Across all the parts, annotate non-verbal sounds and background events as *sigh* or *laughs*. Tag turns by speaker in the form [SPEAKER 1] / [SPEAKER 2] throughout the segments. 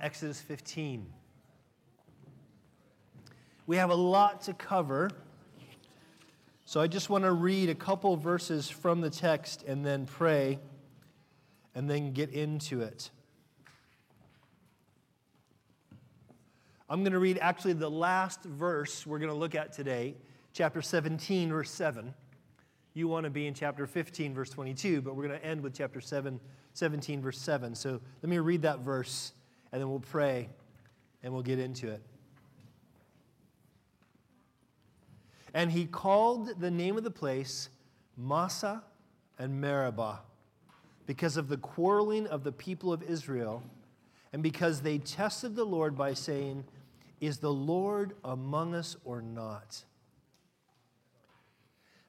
[SPEAKER 1] Exodus 15. We have a lot to cover, so I just want to read a couple verses from the text and then pray and then get into it. I'm going to read actually the last verse we're going to look at today, chapter 17, verse 7. You want to be in chapter 15, verse 22, but we're going to end with chapter 7, 17, verse 7. So let me read that verse and then we'll pray and we'll get into it. And he called the name of the place Massah and Meribah because of the quarreling of the people of Israel and because they tested the Lord by saying, Is the Lord among us or not?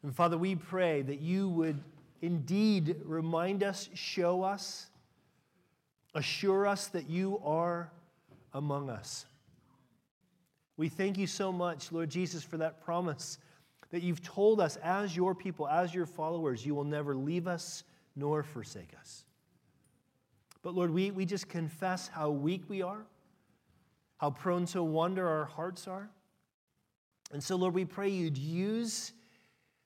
[SPEAKER 1] And Father, we pray that you would indeed remind us, show us, assure us that you are among us. We thank you so much, Lord Jesus, for that promise that you've told us as your people, as your followers, you will never leave us nor forsake us. But Lord, we, we just confess how weak we are, how prone to wander our hearts are. And so, Lord, we pray you'd use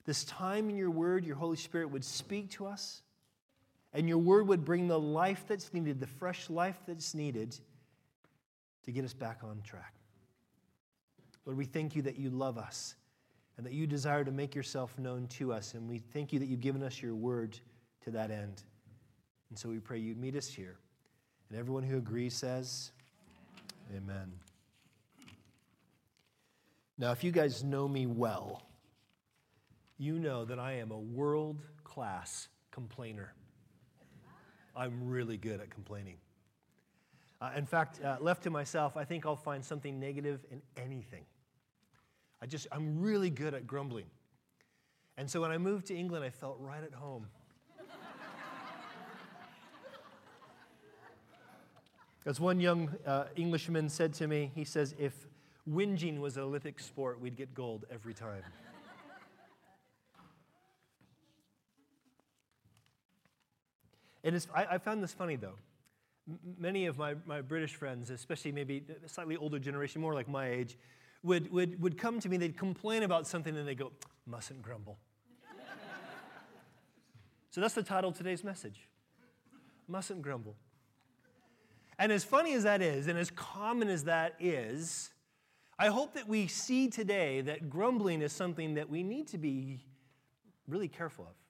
[SPEAKER 1] this time in your word, your Holy Spirit would speak to us and your word would bring the life that's needed, the fresh life that's needed to get us back on track. Lord, we thank you that you love us and that you desire to make yourself known to us. And we thank you that you've given us your word to that end. And so we pray you'd meet us here. And everyone who agrees says, Amen. Now, if you guys know me well, you know that I am a world class complainer. I'm really good at complaining. Uh, in fact, uh, left to myself, I think I'll find something negative in anything. I just, I'm really good at grumbling. And so when I moved to England, I felt right at home. *laughs* As one young uh, Englishman said to me, he says, if whinging was an Olympic sport, we'd get gold every time. And I, I, found this funny, though. M- many of my, my British friends, especially maybe a slightly older generation, more like my age, would, would, would come to me, they'd complain about something, and they go, mustn't grumble. *laughs* so that's the title of today's message Mustn't Grumble. And as funny as that is, and as common as that is, I hope that we see today that grumbling is something that we need to be really careful of.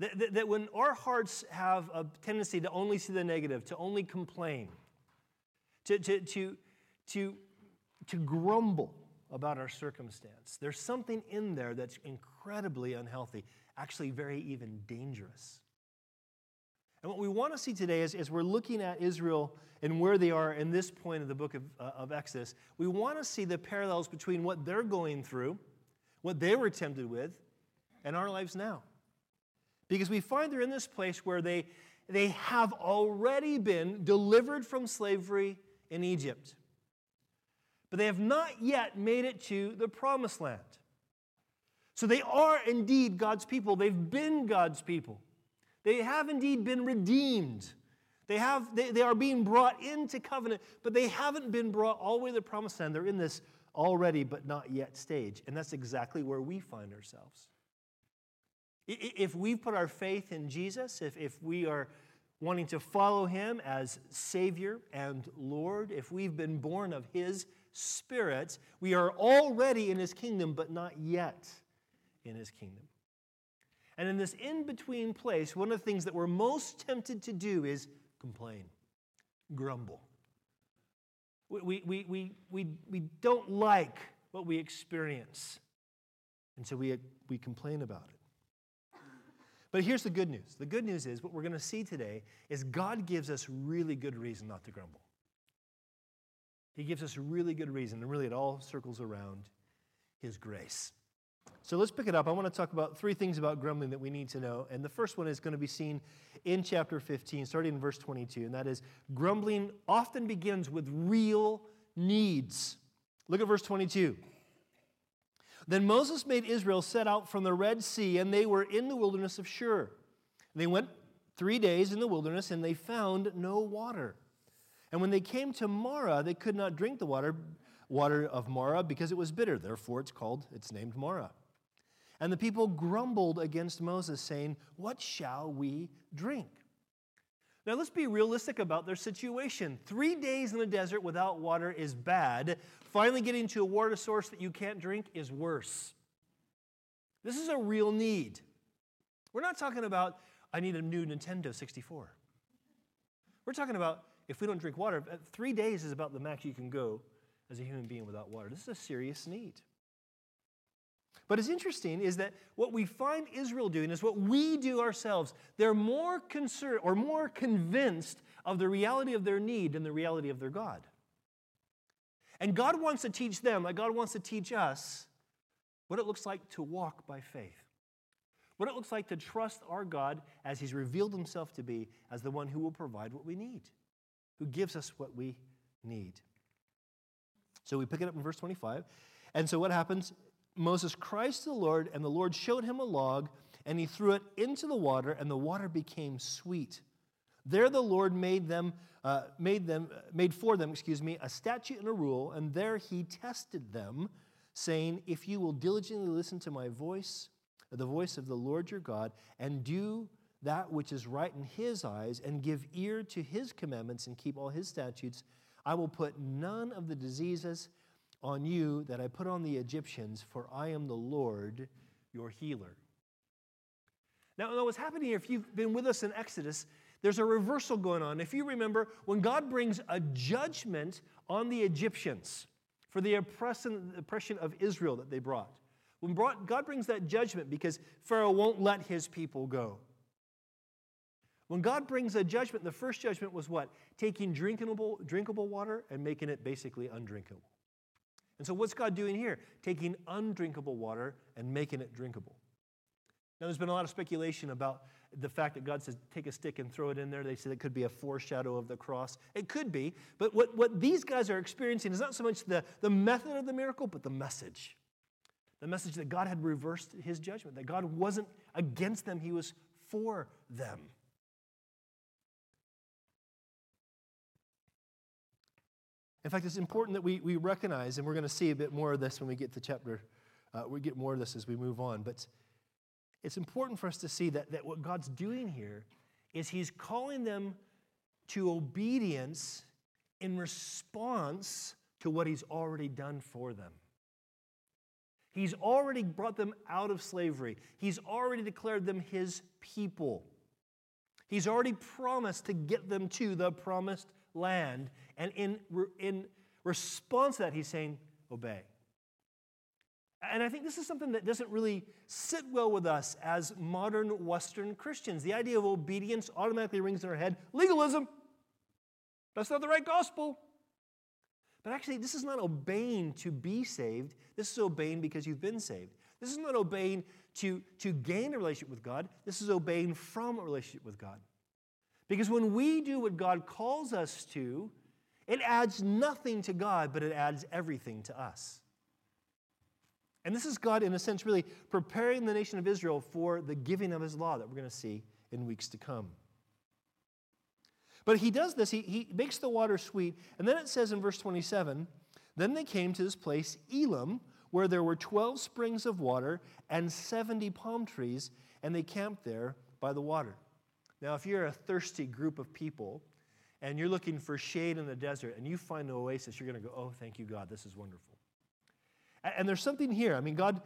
[SPEAKER 1] That, that, that, when our hearts have a tendency to only see the negative, to only complain, to, to, to, to, to grumble about our circumstance, there's something in there that's incredibly unhealthy, actually, very even dangerous. And what we want to see today is, as we're looking at Israel and where they are in this point of the book of, uh, of Exodus, we want to see the parallels between what they're going through, what they were tempted with, and our lives now. Because we find they're in this place where they, they have already been delivered from slavery in Egypt. But they have not yet made it to the promised land. So they are indeed God's people. They've been God's people. They have indeed been redeemed. They, have, they, they are being brought into covenant, but they haven't been brought all the way to the promised land. They're in this already but not yet stage. And that's exactly where we find ourselves. If we put our faith in Jesus, if, if we are wanting to follow him as Savior and Lord, if we've been born of his Spirit, we are already in his kingdom, but not yet in his kingdom. And in this in between place, one of the things that we're most tempted to do is complain, grumble. We, we, we, we, we don't like what we experience, and so we, we complain about it. But here's the good news the good news is what we're going to see today is God gives us really good reason not to grumble. He gives us really good reason, and really it all circles around His grace. So let's pick it up. I want to talk about three things about grumbling that we need to know. And the first one is going to be seen in chapter 15, starting in verse 22, and that is grumbling often begins with real needs. Look at verse 22. Then Moses made Israel set out from the Red Sea, and they were in the wilderness of Shur. They went three days in the wilderness, and they found no water. And when they came to Marah, they could not drink the water, water of Marah because it was bitter. Therefore, it's called, it's named Marah. And the people grumbled against Moses, saying, What shall we drink? Now, let's be realistic about their situation. Three days in the desert without water is bad. Finally, getting to a water source that you can't drink is worse. This is a real need. We're not talking about, I need a new Nintendo 64. We're talking about, if we don't drink water, uh, three days is about the max you can go as a human being without water. This is a serious need. But it's interesting is that what we find Israel doing is what we do ourselves. They're more concerned or more convinced of the reality of their need than the reality of their God. And God wants to teach them, like God wants to teach us, what it looks like to walk by faith. What it looks like to trust our God as He's revealed Himself to be as the one who will provide what we need, who gives us what we need. So we pick it up in verse 25. And so what happens? Moses cries to the Lord, and the Lord showed him a log, and he threw it into the water, and the water became sweet. There the Lord made them, uh, made them, made for them, excuse me, a statute and a rule, and there he tested them, saying, If you will diligently listen to my voice, the voice of the Lord your God, and do that which is right in his eyes, and give ear to his commandments, and keep all his statutes, I will put none of the diseases on you that I put on the Egyptians, for I am the Lord your healer. Now, what's happening here, if you've been with us in Exodus, there's a reversal going on. If you remember, when God brings a judgment on the Egyptians for the oppression of Israel that they brought, when God brings that judgment because Pharaoh won't let his people go. When God brings a judgment, the first judgment was what? Taking drinkable, drinkable water and making it basically undrinkable. And so, what's God doing here? Taking undrinkable water and making it drinkable. Now, there's been a lot of speculation about the fact that God says, take a stick and throw it in there. They say it could be a foreshadow of the cross. It could be. But what, what these guys are experiencing is not so much the, the method of the miracle, but the message. The message that God had reversed his judgment, that God wasn't against them, he was for them. In fact, it's important that we, we recognize, and we're going to see a bit more of this when we get to chapter, uh, we get more of this as we move on, but it's important for us to see that, that what God's doing here is He's calling them to obedience in response to what He's already done for them. He's already brought them out of slavery, He's already declared them His people. He's already promised to get them to the promised land. And in, in response to that, he's saying, obey. And I think this is something that doesn't really sit well with us as modern Western Christians. The idea of obedience automatically rings in our head legalism. That's not the right gospel. But actually, this is not obeying to be saved. This is obeying because you've been saved. This is not obeying to, to gain a relationship with God. This is obeying from a relationship with God. Because when we do what God calls us to, it adds nothing to God, but it adds everything to us. And this is God, in a sense, really preparing the nation of Israel for the giving of his law that we're going to see in weeks to come. But he does this, he, he makes the water sweet. And then it says in verse 27 Then they came to this place, Elim, where there were 12 springs of water and 70 palm trees, and they camped there by the water. Now, if you're a thirsty group of people and you're looking for shade in the desert and you find an oasis, you're going to go, oh, thank you, God, this is wonderful. And there's something here. I mean, God,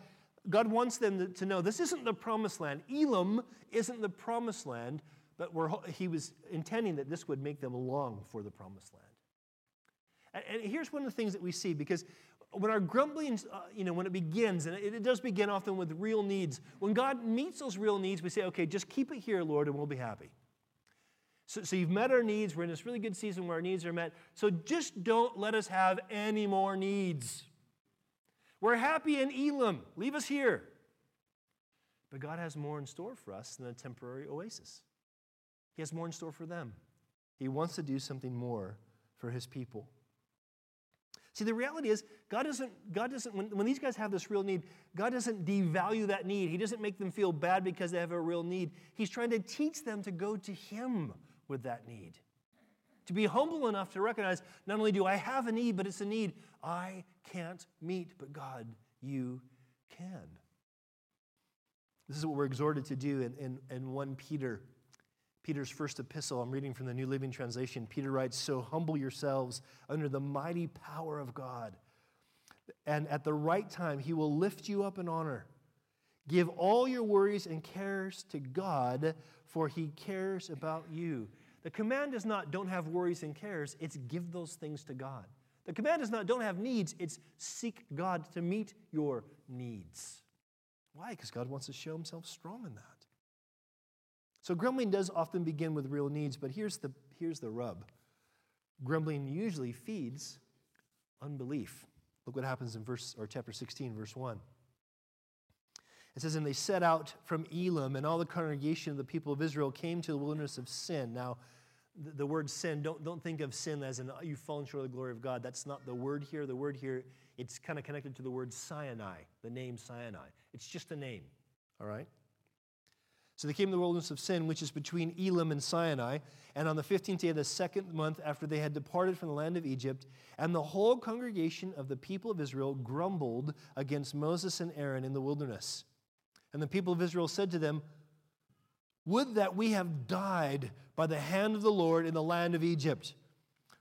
[SPEAKER 1] God wants them to know this isn't the promised land. Elim isn't the promised land, but he was intending that this would make them long for the promised land. And, here's one of the things that we see because when our grumbling, uh, you know, when it begins, and it, it, does begin often with real needs, when God meets those real needs, we say, okay, just keep it here, Lord, and we'll be happy. So, so you've met our needs. We're in this really good season where our needs are met. So just don't let us have any more needs. We're happy in Elim. Leave us here. But God has more in store for us than a temporary oasis. He has more in store for them. He wants to do something more for his people. See, the reality is, God doesn't, God doesn't when, when these guys have this real need, God doesn't devalue that need. He doesn't make them feel bad because they have a real need. He's trying to teach them to go to Him with that need, To be humble enough to recognize not only do I have a need, but it's a need I can't meet, but God, you can. This is what we're exhorted to do in, in, in 1 Peter. Peter's first epistle, I'm reading from the New Living Translation. Peter writes, So humble yourselves under the mighty power of God, and at the right time, he will lift you up in honor. Give all your worries and cares to God, for he cares about you. The command is not don't have worries and cares, it's give those things to God. The command is not don't have needs, it's seek God to meet your needs. Why? Because God wants to show himself strong in that. So grumbling does often begin with real needs, but here's the, here's the rub grumbling usually feeds unbelief. Look what happens in verse or chapter 16, verse 1. It says, And they set out from Elim, and all the congregation of the people of Israel came to the wilderness of Sin. Now, the, word sin, don't, don't think of sin as in you've fallen short of the glory of God. That's not the word here. The word here, it's kind of connected to the word Sinai, the name Sinai. It's just a name, all right? So they came to the wilderness of Sin, which is between Elim and Sinai. And on the 15th day of the second month after they had departed from the land of Egypt, and the whole congregation of the people of Israel grumbled against Moses and Aaron in the wilderness. And the people of Israel said to them, Would that we have died by the hand of the Lord in the land of Egypt.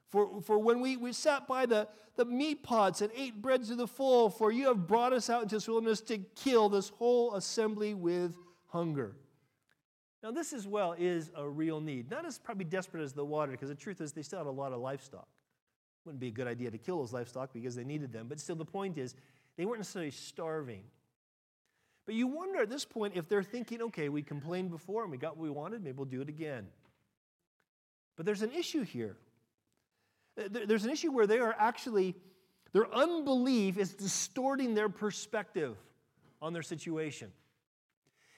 [SPEAKER 1] For, for when we, we sat by the, the meat pots and ate bread to the full, for you have brought us out into this wilderness to kill this whole assembly with hunger. Now, this as well is a real need. Not as probably desperate as the water, because the truth is they still had a lot of livestock. Wouldn't be a good idea to kill those livestock because they needed them. But still, the point is, they weren't necessarily starving. But you wonder at this point if they're thinking, okay, we complained before and we got what we wanted, maybe we'll do it again. But there's an issue here. There's an issue where they are actually, their unbelief is distorting their perspective on their situation.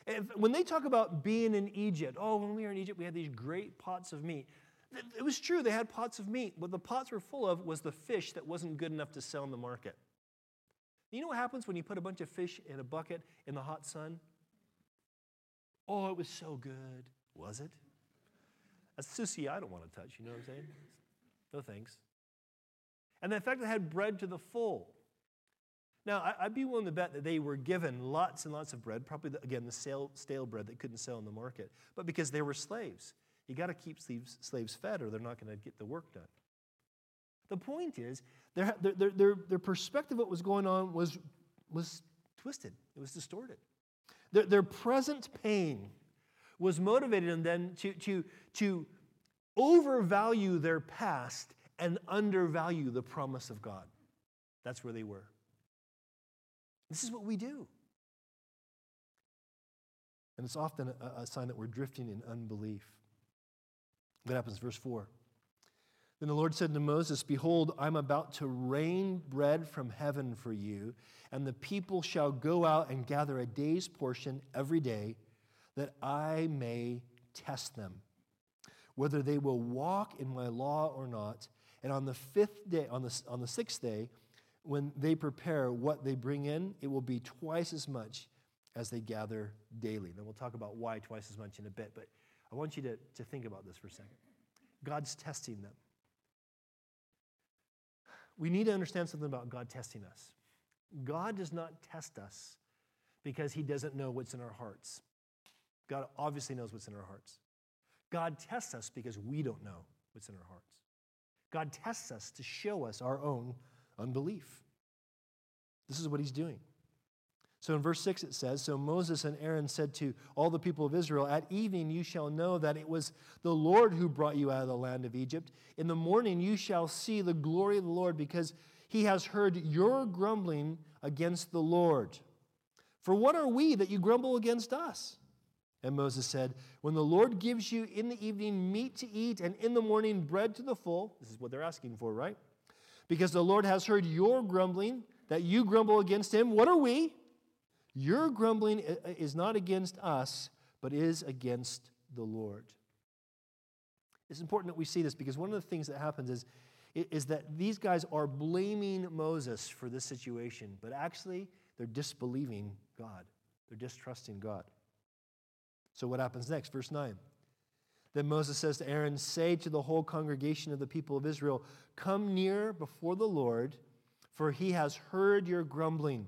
[SPEAKER 1] If, when they talk about being in Egypt, oh, when we were in Egypt, we had these great pots of meat. It was true, they had pots of meat. What the pots were full of was the fish that wasn't good enough to sell in the market. You know what happens when you put a bunch of fish in a bucket in the hot sun? Oh, it was so good. Was it? That's sushi I don't want to touch, you know what I'm saying? No thanks. And the fact that they had bread to the full. Now, I'd be willing to bet that they were given lots and lots of bread, probably, again, the stale, stale bread that couldn't sell in the market, but because they were slaves. You got to keep slaves, slaves fed or they're not going to get the work done. The point is, their, their, their, their perspective of what was going on was, was twisted, it was distorted. Their, their present pain was motivated in them to, to, to overvalue their past and undervalue the promise of God. That's where they were. This is what we do. And it's often a, a sign that we're drifting in unbelief. What happens? Verse 4. Then the Lord said to Moses, Behold, I'm about to rain bread from heaven for you, and the people shall go out and gather a day's portion every day, that I may test them, whether they will walk in my law or not. And on the fifth day, on the, on the sixth day, when they prepare what they bring in, it will be twice as much as they gather daily. Then we'll talk about why twice as much in a bit, but I want you to, to think about this for a second. God's testing them we need to understand something about God testing us. God does not test us because he doesn't know what's in our hearts. God obviously knows what's in our hearts. God tests us because we don't know what's in our hearts. God tests us to show us our own unbelief. This is what he's doing. So in verse 6 it says So Moses and Aaron said to all the people of Israel, At evening you shall know that it was the Lord who brought you out of the land of Egypt. In the morning you shall see the glory of the Lord, because he has heard your grumbling against the Lord. For what are we that you grumble against us? And Moses said, When the Lord gives you in the evening meat to eat, and in the morning bread to the full, this is what they're asking for, right? Because the Lord has heard your grumbling, that you grumble against him. What are we? Your grumbling is not against us, but is against the Lord. It's important that we see this because one of the things that happens is, is that these guys are blaming Moses for this situation, but actually they're disbelieving God. They're distrusting God. So what happens next? Verse 9. Then Moses says to Aaron, Say to the whole congregation of the people of Israel, Come near before the Lord, for he has heard your grumbling.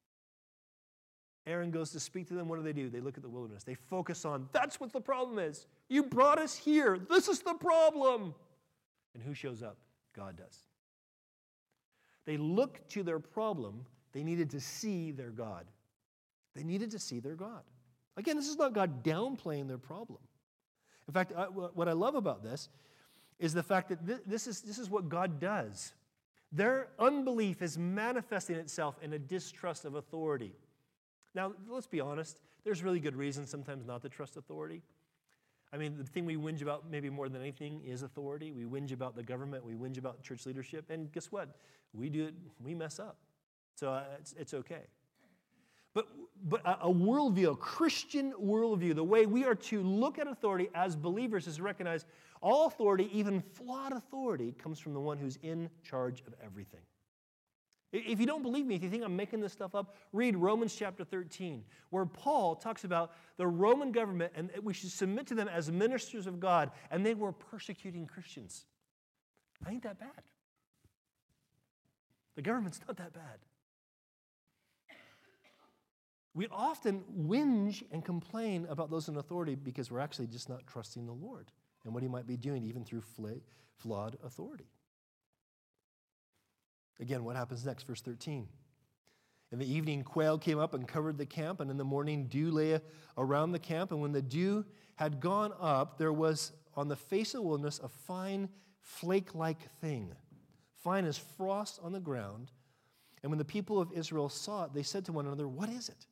[SPEAKER 1] Aaron goes to speak to them. What do they do? They look at the wilderness. They focus on that's what the problem is. You brought us here. This is the problem. And who shows up? God does. They look to their problem. They needed to see their God. They needed to see their God. Again, this is not God downplaying their problem. In fact, I, what I love about this is the fact that th- this, is, this is what God does. Their unbelief is manifesting itself in a distrust of authority. Now, let's be honest, there's really good reasons sometimes not to trust authority. I mean, the thing we whinge about maybe more than anything is authority. We whinge about the government, we whinge about church leadership, and guess what? We do it, we mess up. So uh, it's, it's okay. But, but a, a worldview, a Christian worldview, the way we are to look at authority as believers is to recognize all authority, even flawed authority, comes from the one who's in charge of everything. If you don't believe me, if you think I'm making this stuff up, read Romans chapter 13, where Paul talks about the Roman government and we should submit to them as ministers of God, and they were persecuting Christians. I ain't that bad. The government's not that bad. We often whinge and complain about those in authority because we're actually just not trusting the Lord and what He might be doing, even through flawed authority. Again, what happens next? Verse 13. In the evening, quail came up and covered the camp, and in the morning, dew lay around the camp. And when the dew had gone up, there was on the face of the wilderness a fine flake like thing, fine as frost on the ground. And when the people of Israel saw it, they said to one another, What is it?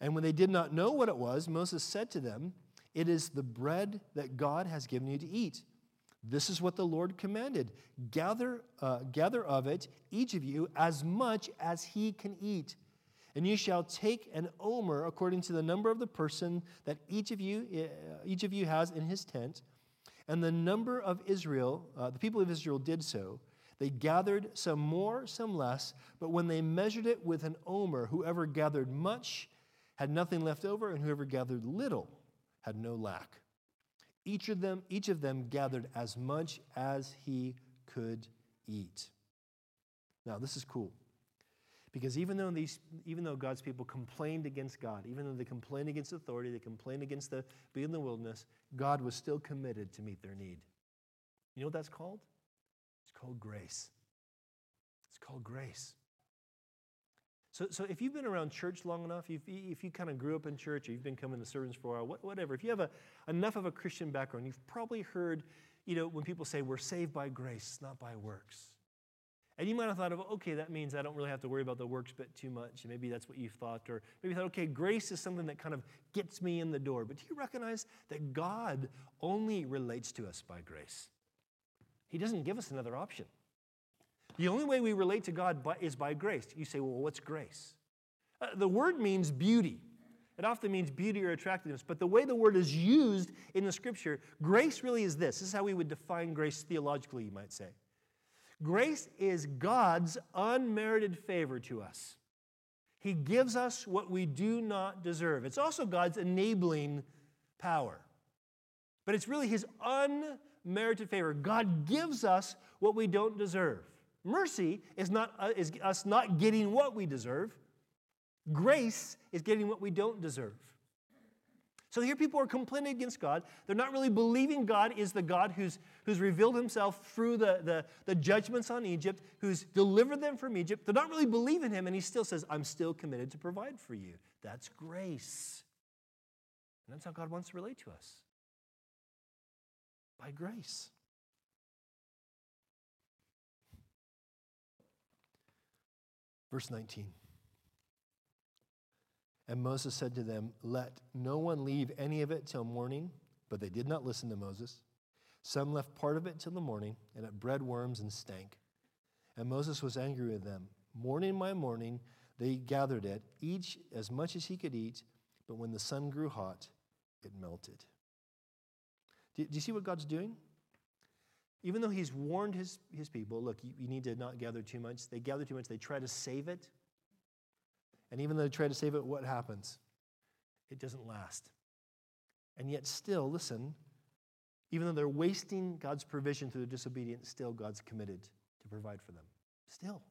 [SPEAKER 1] And when they did not know what it was, Moses said to them, It is the bread that God has given you to eat. This is what the Lord commanded gather, uh, gather of it, each of you, as much as he can eat. And you shall take an omer according to the number of the person that each of you, uh, each of you has in his tent. And the number of Israel, uh, the people of Israel did so. They gathered some more, some less, but when they measured it with an omer, whoever gathered much had nothing left over, and whoever gathered little had no lack. Each of them, each of them gathered as much as he could eat. Now, this is cool. Because even though, these, even though God's people complained against God, even though they complained against authority, they complained against the being in the wilderness, God was still committed to meet their need. You know what that's called? It's called grace. It's called grace. So, so if you've been around church long enough, if, if you kind of grew up in church, or you've been coming to sermons for a while, whatever, if you have a, enough of a Christian background, you've probably heard, you know, when people say we're saved by grace, not by works. And you might have thought of, okay, that means I don't really have to worry about the works bit too much. And maybe that's what you thought. Or maybe you thought, okay, grace is something that kind of gets me in the door. But do you recognize that God only relates to us by grace? He doesn't give us another option. The only way we relate to God is by grace. You say, well, what's grace? Uh, the word means beauty. It often means beauty or attractiveness, but the way the word is used in the scripture, grace really is this. This is how we would define grace theologically, you might say. Grace is God's unmerited favor to us. He gives us what we do not deserve. It's also God's enabling power. But it's really His unmerited favor. God gives us what we don't deserve. Mercy is, not, uh, is us not getting what we deserve. Grace is getting what we don't deserve. So here people are complaining against God. They're not really believing God is the God who's, who's revealed himself through the, the, the judgments on Egypt, who's delivered them from Egypt. They're not really believing him, and he still says, I'm still committed to provide for you. That's grace. And that's how God wants to relate to us by grace. Verse 19. And Moses said to them, Let no one leave any of it till morning. But they did not listen to Moses.
[SPEAKER 2] Some left part of it till the morning, and it bred worms and stank. And Moses was angry with them. Morning by morning, they gathered it, each as much as he could eat, but when the sun grew hot, it melted. Do, do you see what God's doing? Even though he's warned his, his people, look, you, you need to not gather too much, they gather too much, they try to save it. And even though they try to save it, what happens? It doesn't last. And yet, still, listen, even though they're wasting God's provision through their disobedience, still God's committed to provide for them. Still.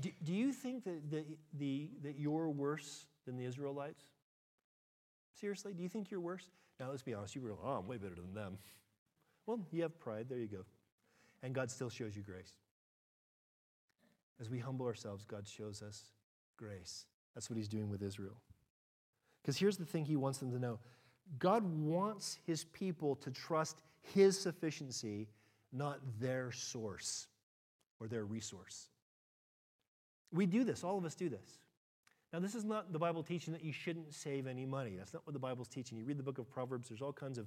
[SPEAKER 2] Do, do you think that, the, the, that you're worse than the Israelites? Seriously, do you think you're worse? Now, let's be honest. You were, oh, I'm way better than them. Well, you have pride. There you go. And God still shows you grace. As we humble ourselves, God shows us grace. That's what He's doing with Israel. Because here's the thing He wants them to know God wants His people to trust His sufficiency, not their source or their resource. We do this, all of us do this. Now, this is not the Bible teaching that you shouldn't save any money. That's not what the Bible's teaching. You read the book of Proverbs, there's all kinds of,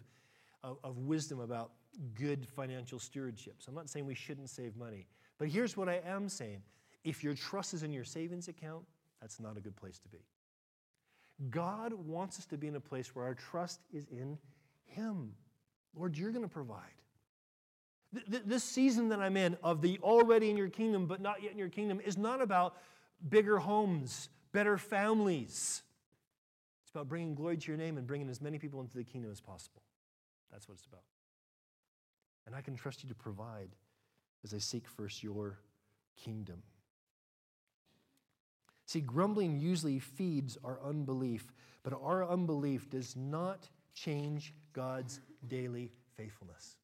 [SPEAKER 2] of, of wisdom about good financial stewardship. So I'm not saying we shouldn't save money. But here's what I am saying if your trust is in your savings account, that's not a good place to be. God wants us to be in a place where our trust is in Him. Lord, you're going to provide. This season that I'm in of the already in your kingdom but not yet in your kingdom is not about bigger homes, better families. It's about bringing glory to your name and bringing as many people into the kingdom as possible. That's what it's about. And I can trust you to provide as I seek first your kingdom. See, grumbling usually feeds our unbelief, but our unbelief does not change God's daily faithfulness.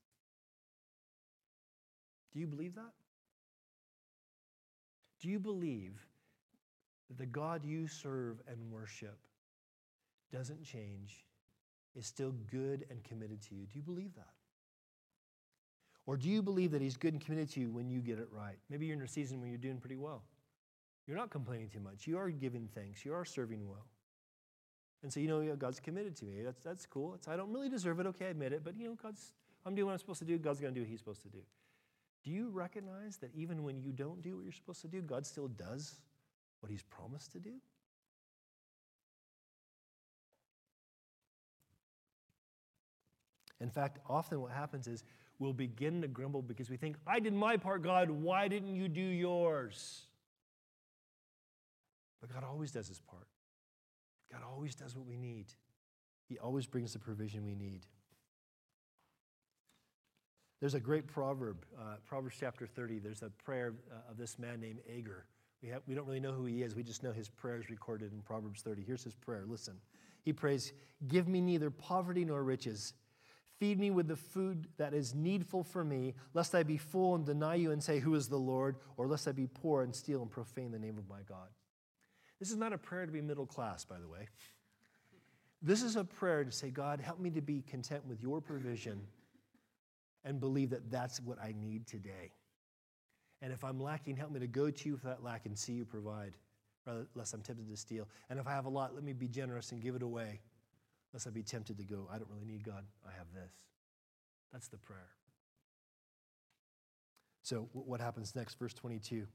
[SPEAKER 2] Do you believe that? Do you believe that the God you serve and worship doesn't change, is still good and committed to you? Do you believe that? Or do you believe that He's good and committed to you when you get it right? Maybe you're in a season when you're doing pretty well. You're not complaining too much. You are giving thanks. You are serving well. And so, you know, God's committed to me. That's, that's cool. It's, I don't really deserve it. Okay, I admit it. But, you know, God's, I'm doing what I'm supposed to do. God's going to do what He's supposed to do. Do you recognize that even when you don't do what you're supposed to do, God still does what He's promised to do? In fact, often what happens is we'll begin to grumble because we think, I did my part, God, why didn't you do yours? But God always does his part. God always does what we need. He always brings the provision we need. There's a great proverb, uh, Proverbs chapter 30. There's a prayer uh, of this man named Agur. We, have, we don't really know who he is. We just know his prayers recorded in Proverbs 30. Here's his prayer. Listen. He prays, Give me neither poverty nor riches. Feed me with the food that is needful for me, lest I be full and deny you and say, Who is the Lord? Or lest I be poor and steal and profane the name of my God. This is not a prayer to be middle class, by the way. This is a prayer to say, God, help me to be content with your provision and believe that that's what I need today. And if I'm lacking, help me to go to you for that lack and see you provide, rather, lest I'm tempted to steal. And if I have a lot, let me be generous and give it away, lest I be tempted to go, I don't really need God, I have this. That's the prayer. So, what happens next? Verse 22.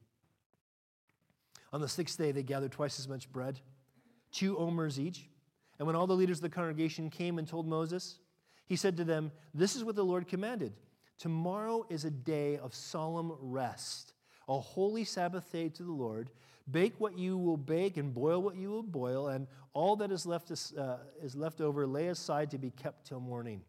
[SPEAKER 2] On the sixth day, they gathered twice as much bread, two omers each. And when all the leaders of the congregation came and told Moses, he said to them, This is what the Lord commanded. Tomorrow is a day of solemn rest, a holy Sabbath day to the Lord. Bake what you will bake and boil what you will boil, and all that is left, uh, is left over lay aside to be kept till morning.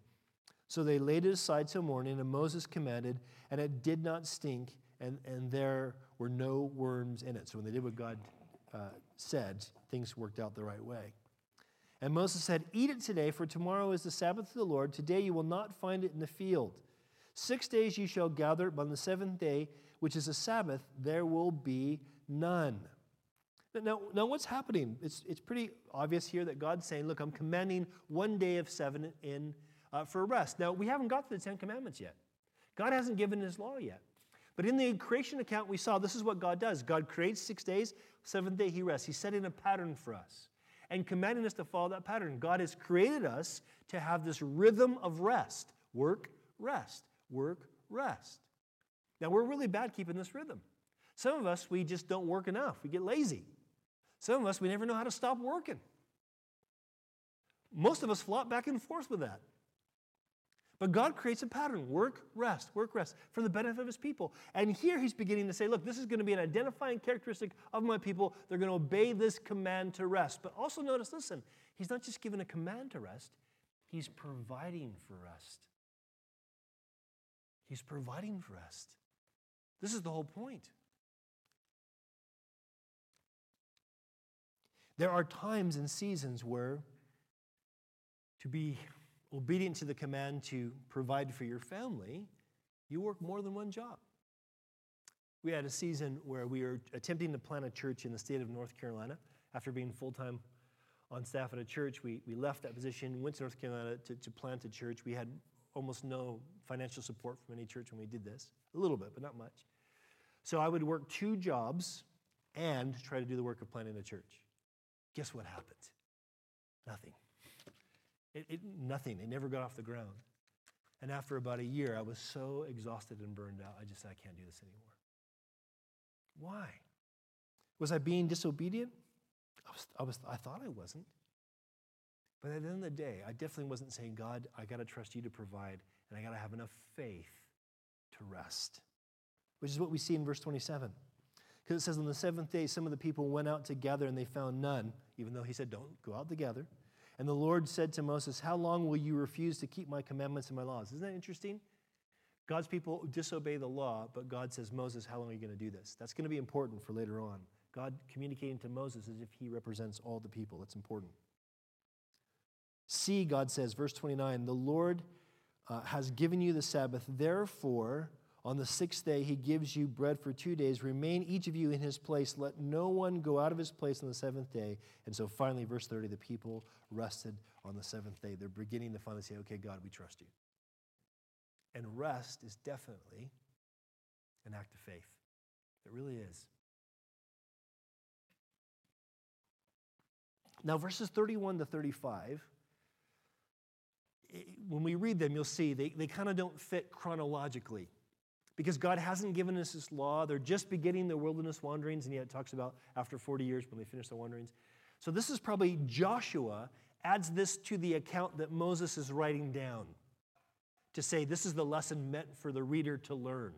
[SPEAKER 2] So they laid it aside till morning, and Moses commanded, and it did not stink, and, and there were no worms in it. So when they did what God uh, said, things worked out the right way. And Moses said, Eat it today, for tomorrow is the Sabbath of the Lord. Today you will not find it in the field. Six days you shall gather it, but on the seventh day, which is a Sabbath, there will be none. Now, now what's happening? It's, it's pretty obvious here that God's saying, Look, I'm commanding one day of seven in, uh, for rest. Now, we haven't got to the Ten Commandments yet. God hasn't given his law yet. But in the creation account, we saw this is what God does God creates six days, seventh day, he rests. He's setting a pattern for us.
[SPEAKER 1] and commanding us to follow that pattern. God has created us to have this rhythm of rest work, rest, work, rest. Now, we're really bad keeping this rhythm. Some of us, we just don't work enough, we get lazy. Some of us, we never know how to stop working. Most of us flop back and forth with that. But God creates a pattern work, rest, work, rest for the benefit of his people. And here he's beginning to say, look, this is going to be an identifying characteristic of my people. They're going to obey this command to rest. But also notice, listen, he's not just given a command to rest, he's providing for rest. He's providing for rest. This is the whole point. There are times and seasons where to be obedient to the command to provide for your family, you work more than one job. We had a season where we were attempting to plant a church in the state of North Carolina. After being full time on staff at a church, we, we left that position, went to North Carolina to, to plant a church. We had almost no financial support from any church when we did this, a little bit, but not much. So I would work two jobs and try to do the work of planting a church. Guess what happened? Nothing. It, it, nothing. It never got off the ground. And after about a year, I was so exhausted and burned out, I just said, I can't do this anymore. Why? Was I being disobedient? I, was, I, was, I thought I wasn't. But at the end of the day, I definitely wasn't saying, God, I got to trust you to provide, and I got to have enough faith to rest, which is what we see in verse 27. Because it says, On the seventh day, some of the people went out together and they found none, even though he said, Don't go out together. And the Lord said to Moses, How long will you refuse to keep my commandments and my laws? Isn't that interesting? God's people disobey the law, but God says, Moses, how long are you going to do this? That's going to be important for later on. God communicating to Moses as if he represents all the people. That's important. See, God says, verse 29, the Lord uh, has given you the Sabbath. Therefore, on the sixth day, he gives you bread for two days. Remain each of you in his place. Let no one go out of his place on the seventh day. And so finally, verse 30, the people rested on the seventh day. They're beginning to finally say, okay, God, we trust you. And rest is definitely an act of faith. It really is. Now, verses 31 to 35 eh, when we read them, you'll see they, they kind of don't fit chronologically because God hasn't given us this law. They're just beginning their wilderness wanderings, and yet it talks about after 40 years when they finish their wanderings. So this is probably Joshua adds this to the account that Moses is writing down to say this is the lesson meant for the reader to learn.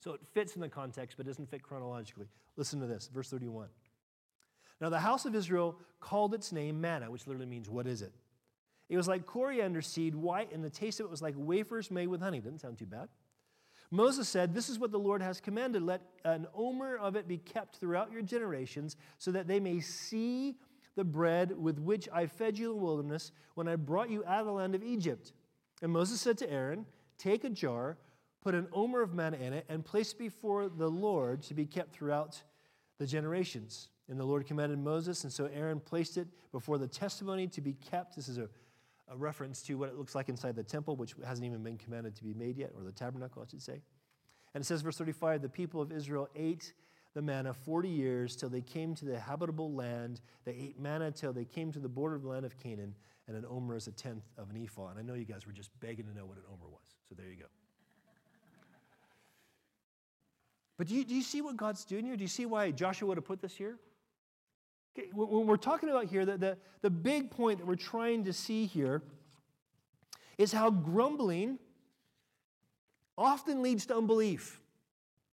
[SPEAKER 1] So it fits in the context, but doesn't fit chronologically. Listen to this, verse 31. Now the house of Israel called its name manna, which literally means what is it? It was like coriander seed, white, and the taste of it was like wafers made with honey. Doesn't sound too bad. Moses said, This is what the Lord has commanded. Let an omer of it be kept throughout your generations, so that they may see the bread with which I fed you in the wilderness when I brought you out of the land of Egypt. And Moses said to Aaron, Take a jar, put an omer of manna in it, and place it before the Lord to be kept throughout the generations. And the Lord commanded Moses, and so Aaron placed it before the testimony to be kept. This is a a reference to what it looks like inside the temple, which hasn't even been commanded to be made yet, or the tabernacle, I should say. And it says, verse 35 the people of Israel ate the manna 40 years till they came to the habitable land. They ate manna till they came to the border of the land of Canaan, and an omer is a tenth of an ephah. And I know you guys were just begging to know what an omer was, so there you go. But do you, do you see what God's doing here? Do you see why Joshua would have put this here? When we're talking about here, the, the, the big point that we're trying to see here is how grumbling often leads to unbelief.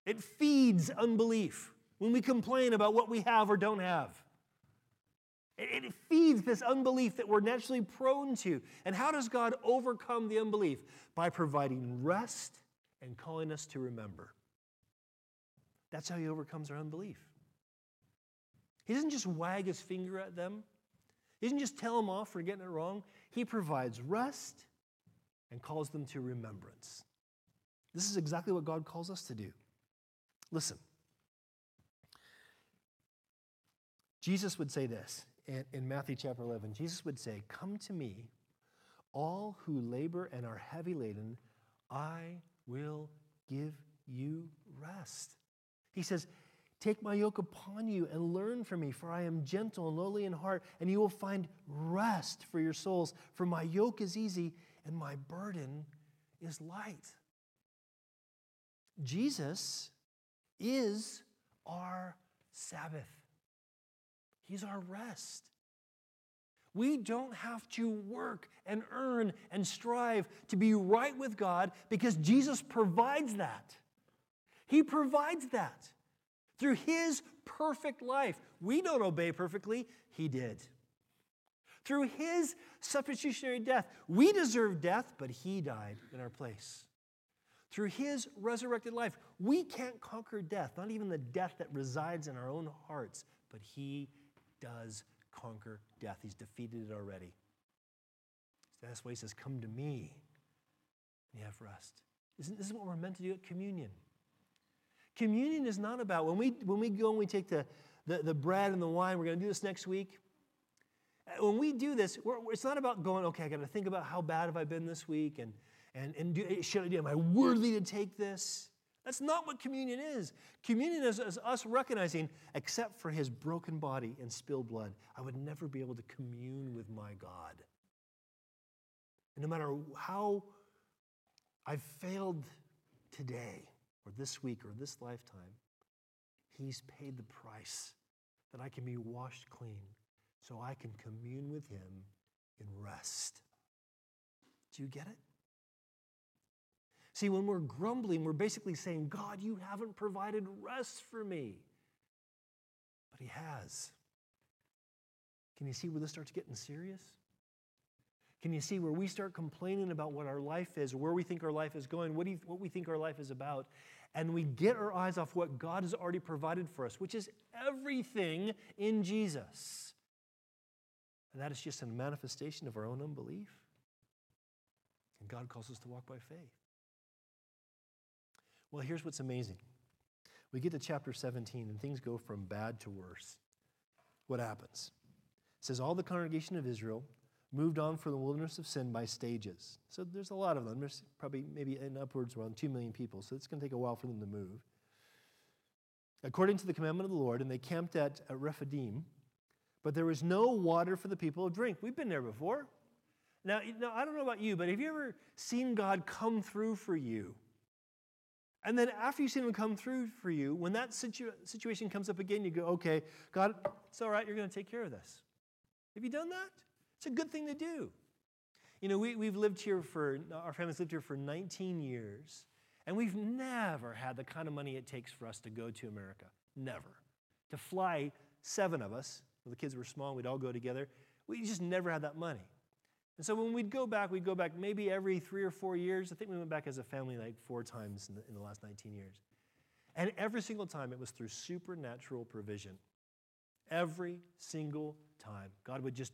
[SPEAKER 1] It feeds unbelief when we complain about what we have or don't have. It, it feeds this unbelief that we're naturally prone to. And how does God overcome the unbelief? By providing rest and calling us to remember. That's how He overcomes our unbelief. He doesn't just wag his finger at them, he doesn't just tell them off for getting it wrong. He provides rest and calls them to remembrance. This is exactly what God calls us to do. Listen. Jesus would say this in, in Matthew chapter 11. Jesus would say, Come to me, all who labor and are heavy laden, I will give you rest. He says,
[SPEAKER 2] Take my yoke upon you and learn from me, for I am gentle and lowly in heart, and you will find rest for your souls. For my yoke is easy and my burden is light. Jesus is our Sabbath, He's our rest. We don't have to work and earn and strive to be right with God because Jesus provides that. He provides that through His perfect life. We don't obey perfectly, He did. Through His substitutionary death, we deserve death, but He died in our place. Through His resurrected life, we can't conquer death, not even the death that resides in our own hearts, but He does conquer death. He's defeated it already. That's why he says, Come to me and you have rest. Isn't this is what we're meant to do at communion? Communion is not about when we when we go and we take the, the, the bread and the wine, we're going to do this next week. When we do this, it's not about going, okay, I got to think about how bad have I been this week and, and, and do, should I do, am I worthy to take this? That's not what communion is. Communion is, is, us recognizing, except for his broken body and spilled blood, I would never be able to commune with my God. And no matter how I've failed today, or this week, or this lifetime, he's paid the price that I can be washed clean so I can commune with him in rest. Do you get it? See, when we're grumbling, we're basically saying, God, you haven't provided rest for me. But He has. Can you see where this starts getting serious? Can you see where we start complaining about what our life is, where we think our life is going, what, you, what we think our life is about, and we get our eyes off what God has already provided for us, which is everything in Jesus? And that is just a manifestation of our own unbelief. And God calls us to walk by faith. Well, here's what's amazing. We get to chapter 17 and things go from bad to worse. What happens? It says, All the congregation of Israel moved on from the wilderness of sin by stages. So there's a lot of them. There's probably maybe in upwards around 2 million people. So it's going to take a while for them to move. According to the commandment of the Lord, and they camped at, at Rephidim, but there was no water for the people to drink. We've been there before. Now, now, I don't know about you, but have you ever seen God come through for you? And then after you've seen him come through for you, when that situ- situation comes up again, you go, okay, God, it's all right, you're going to take care of this. Have you done that? It's a good thing to do. You know, we, we've lived here for, our family's lived here for 19 years, and we've never had the kind of money it takes for us to go to America. Never. To fly, seven of us, when the kids were small, we'd all go together. We just never had that money. And so when we'd go back, we'd go back maybe every three or four years. I think we went back as a family like four times in the, in the last 19 years. And every single time it was through supernatural provision. Every single time. God would just,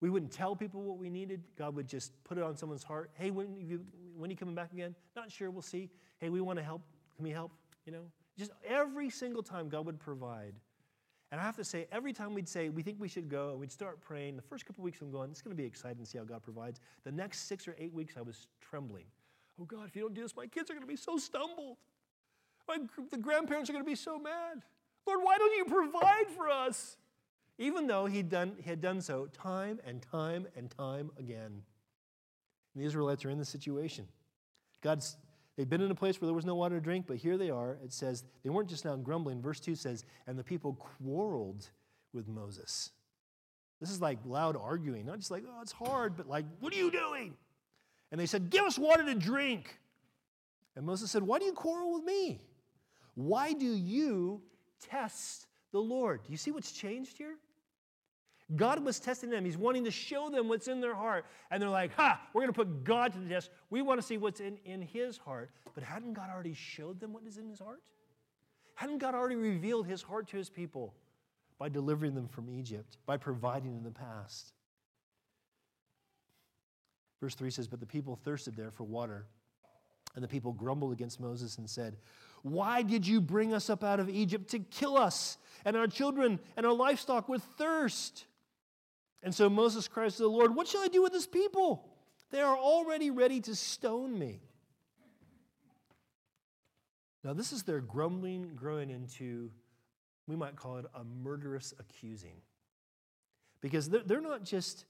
[SPEAKER 2] we wouldn't tell people what we needed. God would just put it on someone's heart. Hey, when, you, when are you coming back again? Not sure, we'll see. Hey, we want to help. Can we help? You know, just every single time God would provide. And I have to say, every time we'd say, we think we should go, and we'd start praying, the first couple weeks I'm going, it's going to be exciting to see how God provides. The next six or eight weeks, I was trembling. Oh God, if you don't do this, my kids are going to be so stumbled. My, the grandparents are going to be so mad. Lord, why don't you provide for us? Even though he'd done, he had done so time and time and time again. And the Israelites are in this situation. God's They'd been in a place where there was no water to drink, but here they are. It says they weren't just now grumbling. Verse 2 says, and the people quarreled with Moses. This is like loud arguing, not just like, oh, it's hard, but like, what are you doing? And they said, Give us water to drink. And Moses said, Why do you quarrel with me? Why do you test the Lord? Do you see what's changed here? God was testing them. He's wanting to show them what's in their heart. And they're like, ha, we're going to put God to the test. We want to see what's in, in his heart. But hadn't God already showed them what is in his heart? Hadn't God already revealed his heart to his people by delivering them from Egypt, by providing in the past? Verse 3 says, But the people thirsted there for water. And the people grumbled against Moses and said, Why did you bring us up out of Egypt to kill us and our children and our livestock with thirst? And so Moses cries to the Lord, What shall I do with this people? They are already ready to stone me. Now, this is their grumbling growing into
[SPEAKER 1] we might call it a murderous accusing. Because they're, not just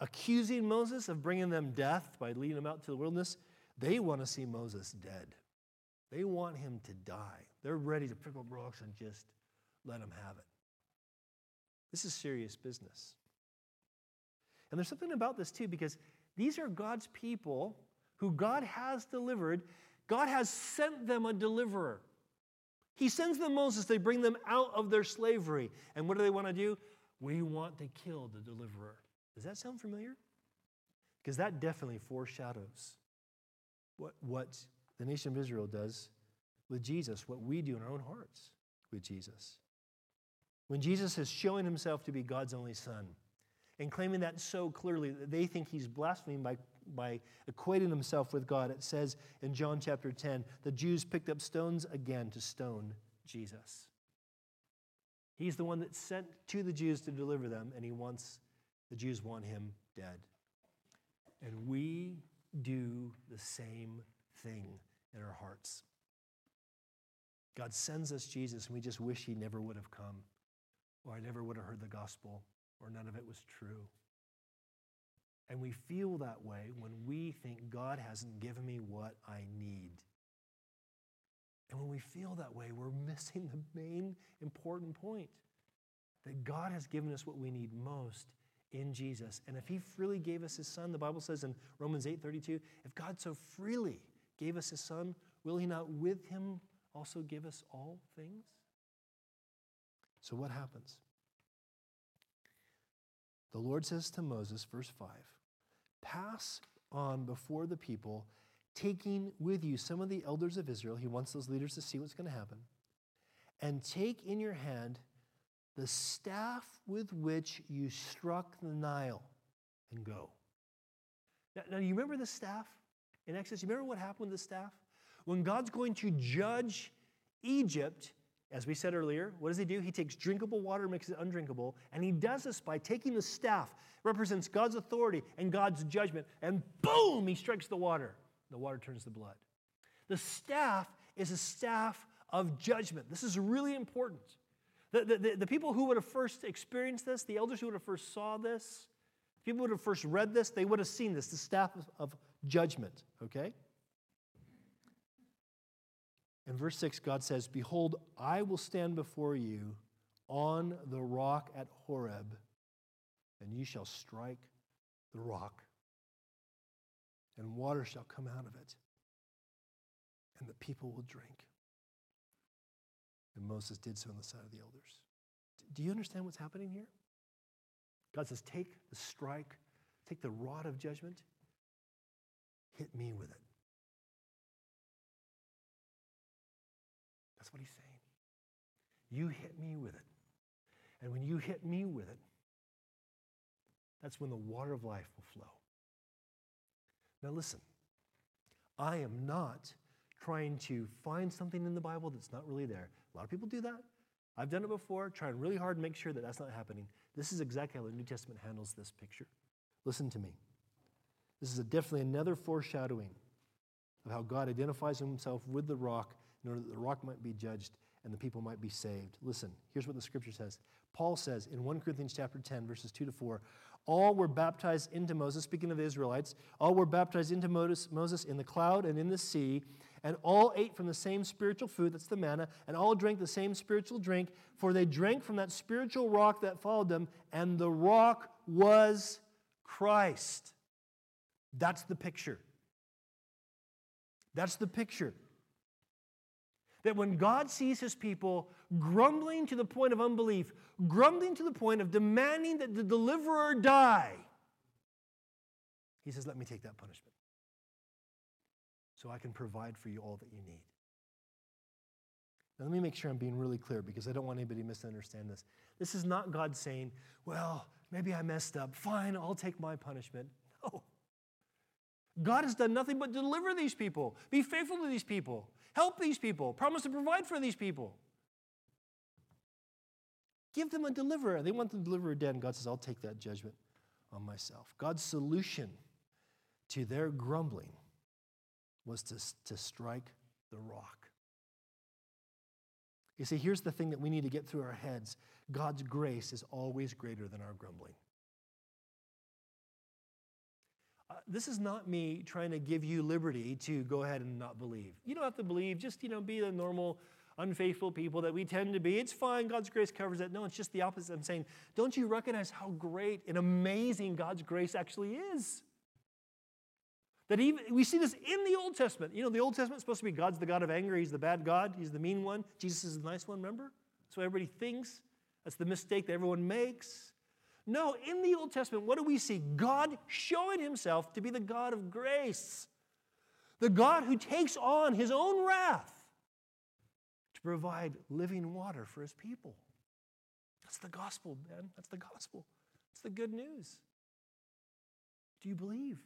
[SPEAKER 1] accusing Moses of bringing them death by leading them out to the wilderness, they want to see Moses dead. They want him to die. They're ready to pick up rocks and just let him have it. This is serious business. And there's something about this too, because these are God's people who God has delivered. God has sent them a deliverer. He sends them Moses, they bring them out of their slavery. And what do they want to do? We want to kill the deliverer. Does that sound familiar? Because that definitely foreshadows what, what the nation of Israel does with Jesus, what we do in our own hearts with Jesus. When Jesus is showing himself to be God's only Son and claiming that so clearly that they think he's blaspheming by, by equating himself with God, it says in John chapter 10 the Jews picked up stones again to stone Jesus. He's the one that's sent to the Jews to deliver them, and he wants, the Jews want him dead. And we do the same thing in our hearts. God sends us Jesus, and we just wish he never would have come, or I never would have heard the gospel, or none of it was true. And we feel that way when we think God hasn't given me what I need. And when we feel that way, we're *laughs* missing the main important point that God has given us what we need most in Jesus. And if he freely gave us his son, the Bible says in Romans 8:32, if God so freely gave us his son, will he not with him also give us all things? So what happens? The Lord says to Moses, verse 5, pass on before the people taking with you some of the elders of Israel. He wants those leaders to see what's going to happen. And take in your hand the staff with which you struck the Nile and go. Now, now you remember the staff in Exodus? You remember what happened with the staff? When God's going to judge Egypt, as we said earlier, what does he do? He takes drinkable water, makes it undrinkable, and he does this by taking the staff, represents God's authority and God's judgment, and boom, he strikes the water. The water turns to blood. The staff is a staff of judgment. This is really important. The, the, the, people who would have first experienced this, the elders who would have first saw this, people would have first read this, they would have seen this, the staff of, of judgment, okay? In verse 6, God says, Behold, I will stand before you on the rock at Horeb, and you shall strike the rock, and water shall come out of it, and the people will drink. And Moses did so on the side of the elders. Do you understand what's happening here? God says, Take the strike, take the rod of judgment, hit me with it. What he's saying. You hit me with it. And when you hit me with it, that's when the water of life will flow. Now, listen, I am not trying to find something in the Bible that's not really there. A lot of people do that. I've done it before, trying really hard to make sure that that's not happening. This is exactly how the New Testament handles this picture. Listen to me. This is definitely another foreshadowing of how God identifies himself with the rock in order that the rock might be judged and the people might be saved. Listen, here's what the scripture says. Paul says in 1 Corinthians chapter 10 verses 2 to 4, all were baptized into Moses, speaking of the Israelites, all were baptized into Moses in the cloud and in the sea, and all ate from the same spiritual food, that's the manna, and all drank the same spiritual drink, for they drank from that spiritual rock that followed them, and the rock was Christ. That's the picture. That's the picture. That when God sees his people grumbling to the point of unbelief, grumbling to the point of demanding that the deliverer die, he says, Let me take that punishment so I can provide for you all that you need. Now, let me make sure I'm being really clear because I don't want anybody to misunderstand this. This is not God saying, Well, maybe I messed up. Fine, I'll take my punishment. No. God has done nothing but deliver these people, be faithful to these people. Help these people. Promise to provide for these people. Give them a deliverer. They want the deliverer dead, and God says, I'll take that judgment on myself. God's solution to their grumbling was to, to strike the rock.
[SPEAKER 2] You see, here's the thing that we need to get through our heads God's grace is always greater than our grumbling. Uh, this is not me trying to give you liberty to go ahead and not believe. You don't have to believe, just, you know, be the normal unfaithful people that we tend to be. It's fine, God's grace covers it. No, it's just the opposite. I'm saying, don't you recognize how great and amazing God's grace actually is? That even we see this in the Old Testament. You know, the Old Testament is supposed to be God's the God of anger, He's the bad God, He's the mean one. Jesus is the nice one, remember? That's what everybody thinks. That's the mistake that everyone makes. No, in the Old Testament, what do we see? God showing Himself to be the God of grace, the God who takes on His own wrath to provide living water for His people. That's the gospel, man. That's the gospel. It's the good news. Do you believe?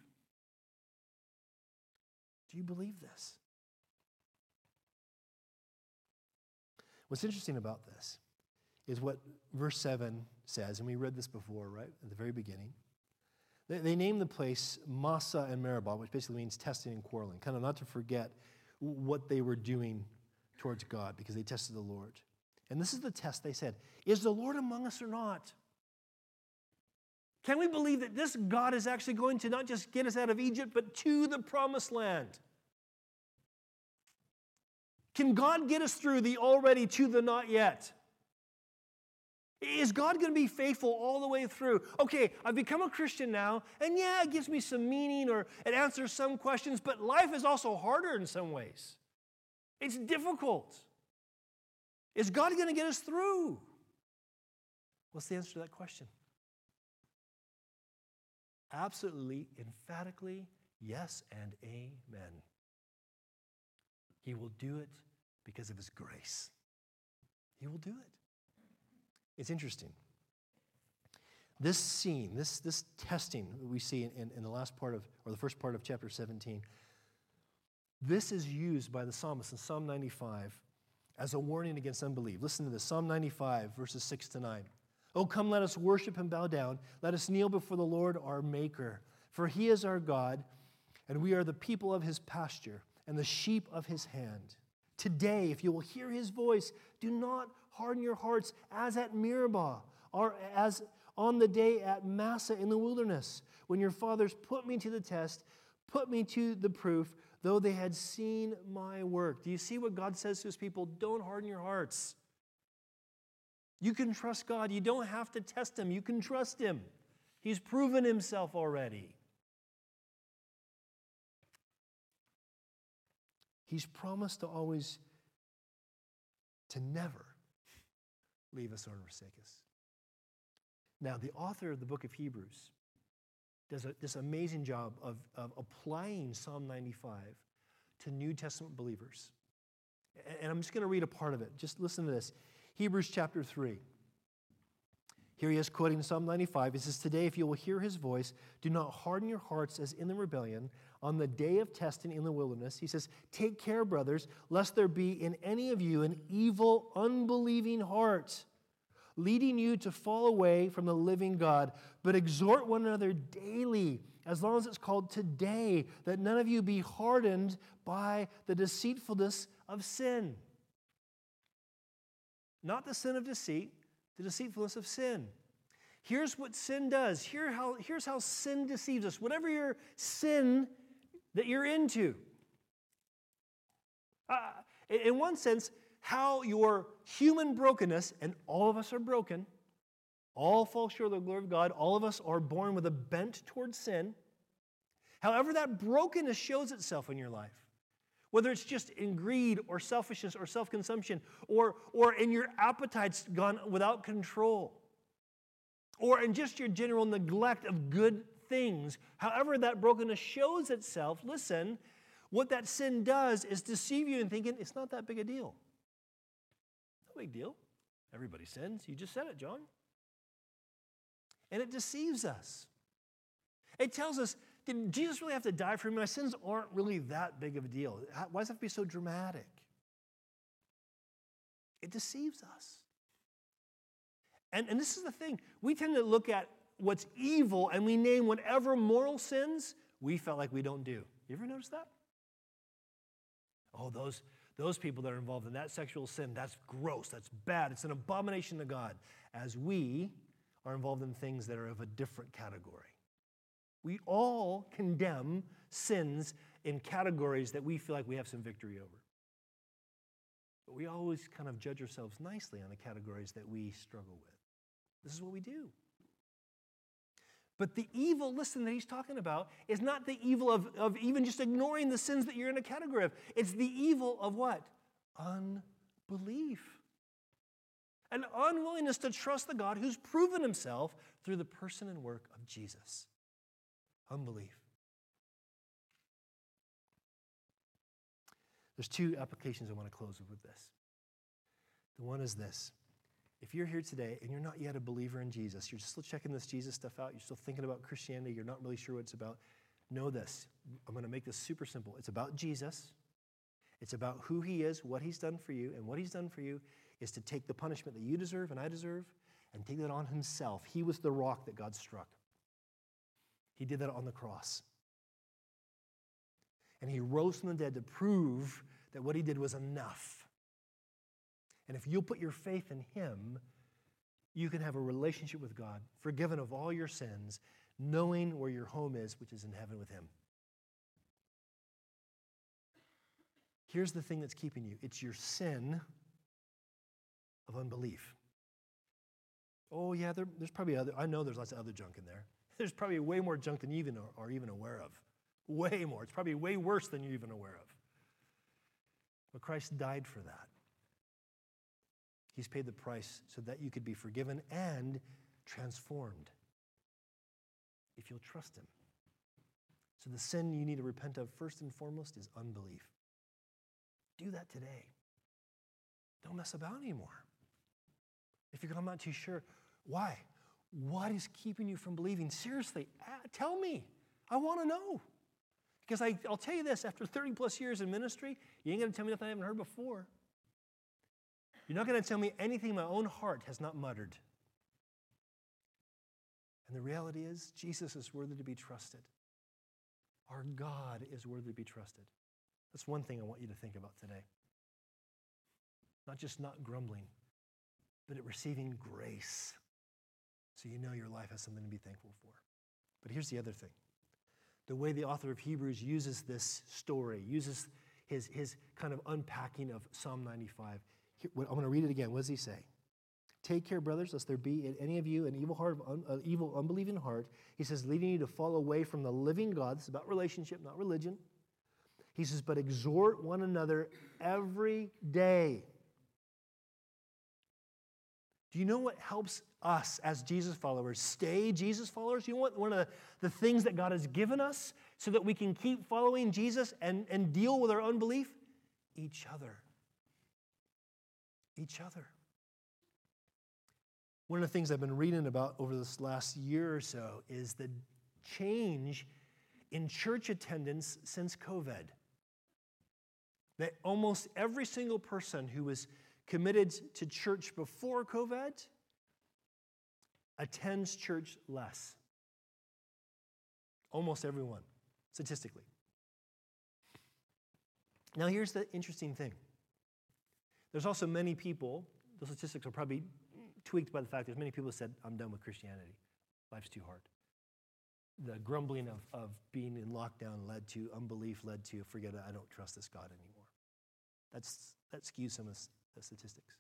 [SPEAKER 2] Do you believe this? What's interesting about this is what verse 7 says, and we read this before, right, at the very beginning. They, they name the place Massah and Meribah, which basically means testing and quarreling, kind of not to forget what they were doing towards God because they tested the Lord. And this is the test they said Is the Lord among us or not? Can we believe that this God is actually going to not just get us out of Egypt, but to the promised land? Can God get us through the already to the not yet? Is God going to be faithful all the way through? Okay, I've become a Christian now, and yeah, it gives me some meaning or it answers some questions, but life is also harder in some ways. It's difficult. Is God going to get us through? What's the answer to that question? Absolutely, emphatically, yes and amen. He will do it because of His grace. He will do it. It's interesting. This scene, this, this testing that we see in, in the last part of, or the first part of chapter 17, this is used by the psalmist in Psalm 95 as a warning against unbelief. Listen to this Psalm 95, verses 6 to 9. Oh, come, let us worship and bow down. Let us kneel before the Lord our Maker. For he is our God, and we are the people of his pasture and the sheep of his hand. Today, if you will hear his voice, do not harden your hearts as at Meribah, or as on the day at Massah in the wilderness, when your fathers put me to the test, put me to the proof, though they had seen my work. Do you see what God says to his people? Don't harden your hearts. You can trust God. You don't have to test him, you can trust him. He's proven himself already. He's promised to always, to never leave us or forsake us. Now, the author of the book of Hebrews does a, this amazing job of, of applying Psalm 95 to New Testament believers. And I'm just going to read a part of it. Just listen to this Hebrews chapter 3. Here he is quoting Psalm 95. He says, Today, if you will hear his voice, do not harden your hearts as in the rebellion on the day of testing in the wilderness. He says, Take care, brothers, lest there be in any of you an evil, unbelieving heart, leading you to fall away from the living God. But exhort one another daily, as long as it's called today, that none of you be hardened by the deceitfulness of sin. Not the sin of deceit, the deceitfulness of sin. Here's what sin does. Here how, here's how sin deceives us. Whatever your sin that you're into. Uh, in one sense, how your human brokenness, and all of us are broken, all fall short of the glory of God, all of us are born with a bent towards sin. However, that brokenness shows itself in your life, whether it's just in greed or selfishness or self consumption, or, or in your appetites gone without control, or in just your general neglect of good things, however that brokenness shows itself, listen, what that sin does is deceive you in thinking it's not that big a deal. No big deal. Everybody sins. You just said it, John. And it deceives us. It tells us, did Jesus really have to die for me? My sins aren't really that big of a deal. Why does it have to be so dramatic? It deceives us. And, and this is the thing we tend to look at what's evil and we name whatever moral sins we felt like we don't do. You ever notice that? Oh, those,
[SPEAKER 1] those people that are involved in that sexual sin, that's gross, that's bad, it's an abomination to God, as we are involved in things that are of a different category. We all condemn sins in categories that we feel like we have some victory over. But we always kind of judge ourselves nicely on the categories that we struggle with. This is what we do. But the evil, listen, that he's talking about is not the evil of, of even just ignoring the sins that you're in a category of. It's the evil of what? Unbelief. An unwillingness to trust the God who's proven himself through the person and work of Jesus. Unbelief. There's two applications I want to close with this. The one is this if you're here today and you're not yet a believer in Jesus, you're still checking this Jesus stuff out, you're still thinking about Christianity, you're not really sure what it's about, know this. I'm going to make this super simple. It's about Jesus, it's about who he is, what he's done for you, and what he's done for you is to take the punishment that you deserve and I deserve and take that on himself. He was the rock that God struck, he did that on the cross. And he rose from the dead to prove that what he did was enough. And if you'll put your faith in Him, you can have a relationship with God, forgiven of all your sins, knowing where your home is, which is in heaven with Him. Here's the thing that's keeping you it's your sin of unbelief. Oh, yeah, there, there's probably other, I know there's lots of other junk in there. *laughs* There's probably way more junk than you even are, are even aware of. Way more. It's probably way worse than you're even aware of. But Christ died for that. He's paid the price so that you could be forgiven and transformed if you'll trust Him. So, the sin you need to repent of first and foremost is unbelief. Do that today. Don't mess about anymore. If you're I'm not too sure, why? What is keeping you from believing? Seriously, tell me. I want to know. Because I, will tell you this after 30 plus years in ministry, you ain't going to tell me nothing I haven't heard before. You're not going to tell me anything my own heart has not muttered. And the reality is, Jesus is worthy to be trusted. Our God is worthy to be trusted. That's one thing I want you to think about today. Not just not grumbling, but at receiving grace. So you know your life has something to be thankful for. But here's the other thing the way the author of Hebrews uses this story, uses his, his kind of unpacking of Psalm 95. I'm going to read it again. What does he say? Take care, brothers, lest there be in any of you an evil heart, an uh, evil, unbelieving heart. He says, leading you to fall away from the living God. This is about relationship, not religion. He says, but exhort one another every day. Do you know what helps us as Jesus followers stay Jesus followers? You know what one of the, the things that God has given us so that we can keep following Jesus and, and deal with our unbelief? Each other each other. One of the things I've been reading about over this last year or so is the change in church attendance since COVID. That almost every single person who was committed to church before COVID attends church less. Almost everyone, statistically. Now, here's the interesting thing there's also many people, the statistics are probably tweaked by the fact that there's many people who said, I'm done with Christianity. Life's too hard. The grumbling of, of being in lockdown led to unbelief, led to forget it, I don't trust this God anymore. That's, that skews some of the statistics.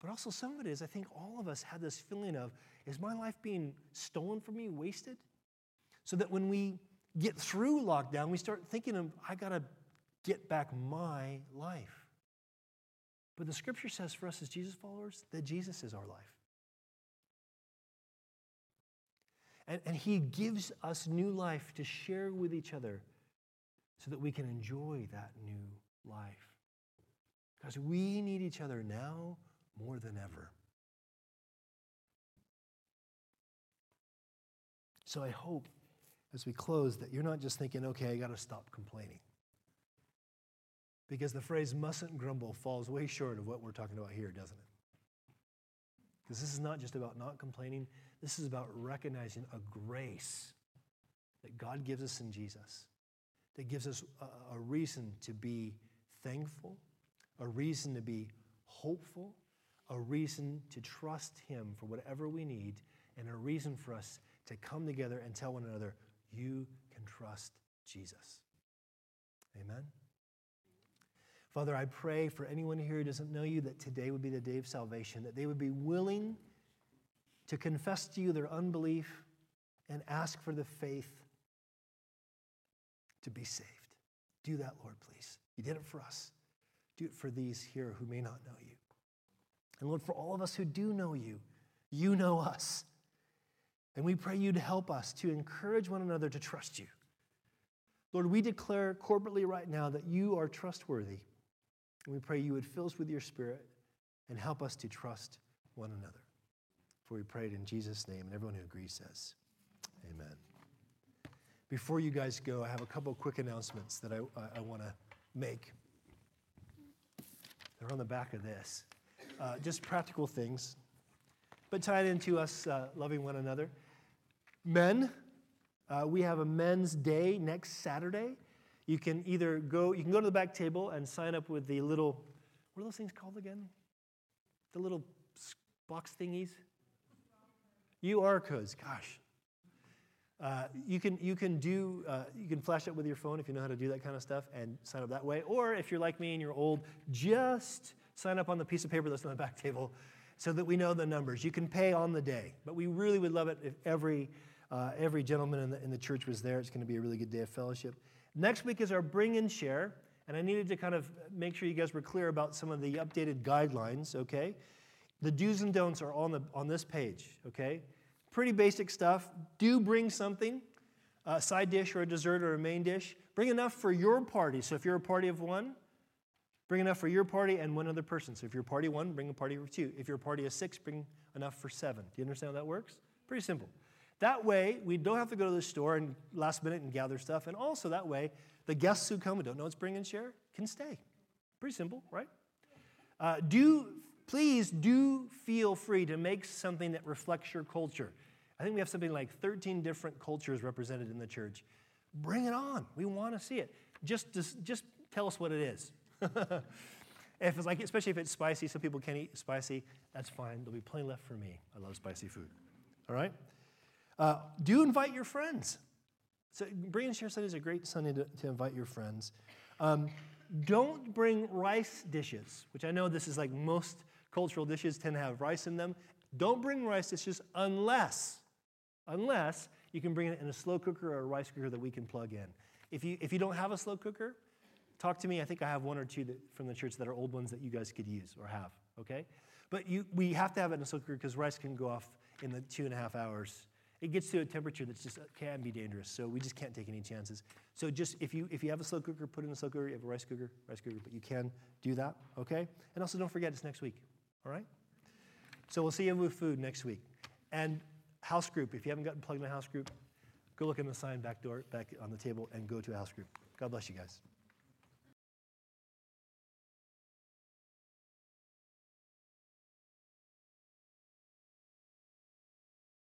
[SPEAKER 1] But also, some of it is, I think all of us had this feeling of, is my life being stolen from me, wasted? So that when we get through lockdown, we start thinking of, I got to get back my life. But the scripture says for us as Jesus followers that Jesus is our life. And, and he gives us new life to share with each other so that we can enjoy that new life. Because we need each other now more than ever. So I hope as we close that you're not just thinking, okay, I got to stop complaining. Because the phrase mustn't grumble falls way short of what we're talking about here, doesn't it? Because this is not just about not complaining, this is about recognizing a grace that God gives us in Jesus, that gives us a, reason to be thankful a reason to be hopeful, a reason to trust Him for whatever we need, and a reason for us to come together and tell one another, you can trust Jesus. Amen. Father, I pray for anyone here who doesn't know you that today would be the day of salvation, that they would be willing to confess to you their unbelief and ask for the faith to be saved. Do that, Lord, please. You did it for us. Do it for these here who may not know you. And Lord, for all of us who do know you, you know us. And we pray you to help us to encourage one another to trust you. Lord, we declare corporately right now that you are trustworthy. And we pray you would fill us with your spirit and help us to trust one another. For we prayed in Jesus' name, and everyone who agrees says, Amen. Before you guys go, I have a couple quick announcements that I, I, I want to make. They're on the back of this. Uh, just practical things, but tied into us uh, loving one another. Men, uh, we have a men's day next Saturday. You can either go, you can go to the back table and sign up with the little, what are those things called again? The little box thingies? QR codes, gosh. Uh, you, can, you can do, uh, you can flash it with your phone if you know how to do that kind of stuff and sign up that way. Or if you're like me and you're old, just sign up on the piece of paper that's on the back table so that we know the numbers. You can pay on the day. But we really would love it if every, uh, every gentleman in the, in the church was there. It's going to be a really good day of fellowship. Next week is our bring and share. And I needed to kind of make sure you guys were clear about some of the updated guidelines, okay? The do's and don'ts are on, the, on this page, okay? Pretty basic stuff. Do bring something, a side dish or a dessert or a main dish. Bring enough for your party. So if you're a party of one, bring enough for your party and one other person. So if you're a party one, bring a party of two. If you're a party of six, bring enough for seven. Do you understand how that works? Pretty simple. That way, we don't have to go to the store and last minute and gather stuff. And also, that way, the guests who come and don't know it's bring and share can stay. Pretty simple, right? Uh, do please do feel free to make something that reflects your culture. I think we have something like 13 different cultures represented in the church. Bring it on. We want to see it. Just, just, just tell us what it is. *laughs* if it's like, especially if it's spicy, some people can't eat spicy, that's fine. There'll be plenty left for me. I love spicy food. All right? Uh, do invite your friends. So, Bring and Share Sunday is a great Sunday to, to invite your friends. Um, don't bring rice dishes, which I know this is like most cultural dishes tend to have rice in them. Don't bring rice dishes unless, unless you can bring it in a slow cooker or a rice cooker that we can plug in. If you, if you don't have a slow cooker, talk to me. I think I have one or two that, from the church that are old ones that you guys could use or have, okay? But you, we have to have it in a slow cooker because rice can go off in the two and a half hours. It gets to a temperature that's just uh, can be dangerous, so we just can't take any chances. So just if you if you have a slow cooker, put it in a slow cooker. You have a rice cooker, rice cooker, but you can do that, okay? And also don't forget it's next week. All right? So we'll see you with food next week. And house group, if you haven't gotten plugged in a house group, go look in the sign back door, back on the table, and go to a house group. God bless you guys.